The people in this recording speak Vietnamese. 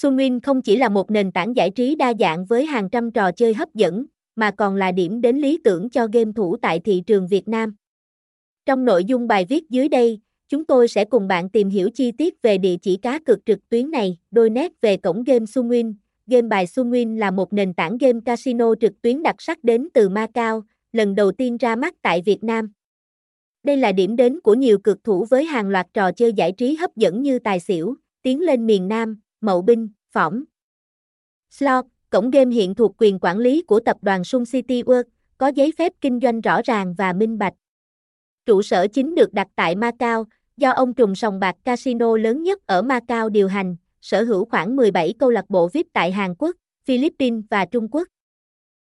Sunwin không chỉ là một nền tảng giải trí đa dạng với hàng trăm trò chơi hấp dẫn, mà còn là điểm đến lý tưởng cho game thủ tại thị trường Việt Nam. Trong nội dung bài viết dưới đây, chúng tôi sẽ cùng bạn tìm hiểu chi tiết về địa chỉ cá cược trực tuyến này, đôi nét về cổng game Sunwin. Game bài Sunwin là một nền tảng game casino trực tuyến đặc sắc đến từ Macau, lần đầu tiên ra mắt tại Việt Nam. Đây là điểm đến của nhiều cực thủ với hàng loạt trò chơi giải trí hấp dẫn như tài xỉu, tiến lên miền Nam, mậu binh, phỏng. Slot, cổng game hiện thuộc quyền quản lý của tập đoàn Sun City World, có giấy phép kinh doanh rõ ràng và minh bạch. Trụ sở chính được đặt tại Macau, do ông trùm sòng bạc casino lớn nhất ở Macau điều hành, sở hữu khoảng 17 câu lạc bộ VIP tại Hàn Quốc, Philippines và Trung Quốc.